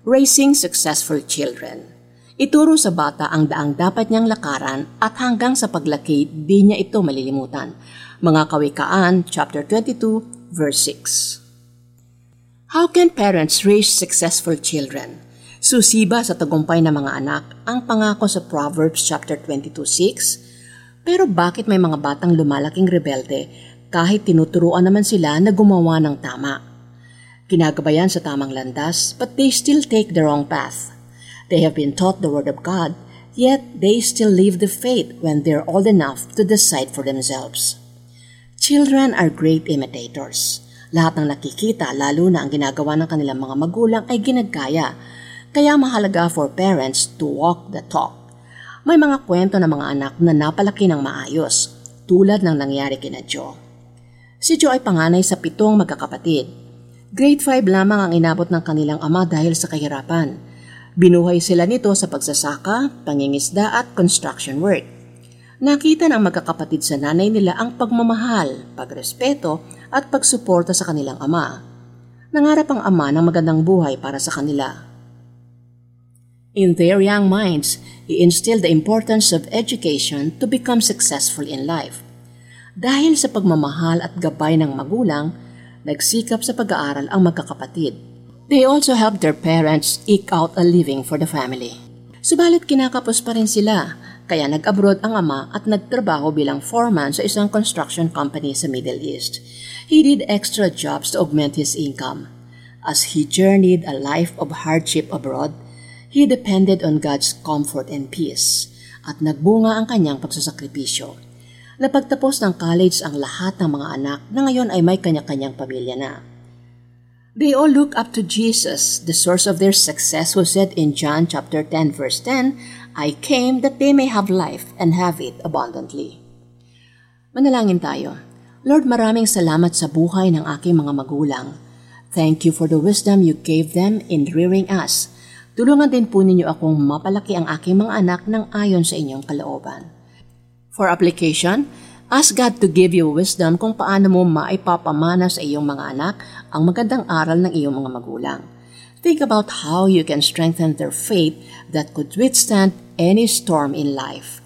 Raising Successful Children. Ituro sa bata ang daang dapat niyang lakaran at hanggang sa paglaki di niya ito malilimutan. Mga Kawikaan, chapter 22, verse 6. How can parents raise successful children? Susiba sa tagumpay ng mga anak ang pangako sa Proverbs chapter 22:6. Pero bakit may mga batang lumalaking rebelde kahit tinuturuan naman sila na gumawa ng tama? Ginagabayan sa tamang landas, but they still take the wrong path. They have been taught the Word of God, yet they still leave the faith when they're old enough to decide for themselves. Children are great imitators. Lahat ng nakikita, lalo na ang ginagawa ng kanilang mga magulang ay ginagaya. Kaya mahalaga for parents to walk the talk. May mga kwento ng mga anak na napalaki ng maayos, tulad ng nangyari kina Joe. Si Joe ay panganay sa pitong magkakapatid Grade 5 lamang ang inabot ng kanilang ama dahil sa kahirapan. Binuhay sila nito sa pagsasaka, pangingisda at construction work. Nakita ng magkakapatid sa nanay nila ang pagmamahal, pagrespeto at pagsuporta sa kanilang ama. Nangarap ang ama ng magandang buhay para sa kanila. In their young minds, he instilled the importance of education to become successful in life. Dahil sa pagmamahal at gabay ng magulang, nagsikap sa pag-aaral ang magkakapatid. They also helped their parents eke out a living for the family. Subalit kinakapos pa rin sila, kaya nag-abroad ang ama at nagtrabaho bilang foreman sa isang construction company sa Middle East. He did extra jobs to augment his income. As he journeyed a life of hardship abroad, he depended on God's comfort and peace at nagbunga ang kanyang pagsasakripisyo. Napagtapos ng college ang lahat ng mga anak na ngayon ay may kanya-kanyang pamilya na. They all look up to Jesus, the source of their success who said in John chapter 10 verse 10, I came that they may have life and have it abundantly. Manalangin tayo. Lord, maraming salamat sa buhay ng aking mga magulang. Thank you for the wisdom you gave them in rearing us. Tulungan din po ninyo akong mapalaki ang aking mga anak ng ayon sa inyong kalooban. For application, ask God to give you wisdom kung paano mo maipapamana sa iyong mga anak ang magandang aral ng iyong mga magulang. Think about how you can strengthen their faith that could withstand any storm in life.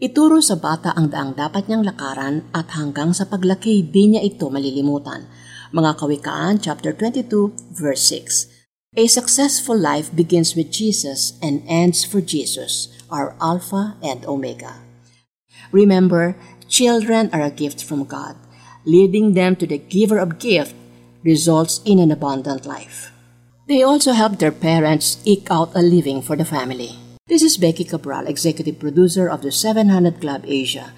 Ituro sa bata ang daang dapat niyang lakaran at hanggang sa paglaki di niya ito malilimutan. Mga Kawikaan, chapter 22, verse 6. A successful life begins with Jesus and ends for Jesus, our Alpha and Omega. Remember, children are a gift from God. Leading them to the giver of gift results in an abundant life. They also help their parents eke out a living for the family. This is Becky Cabral, Executive Producer of the 700 Club Asia.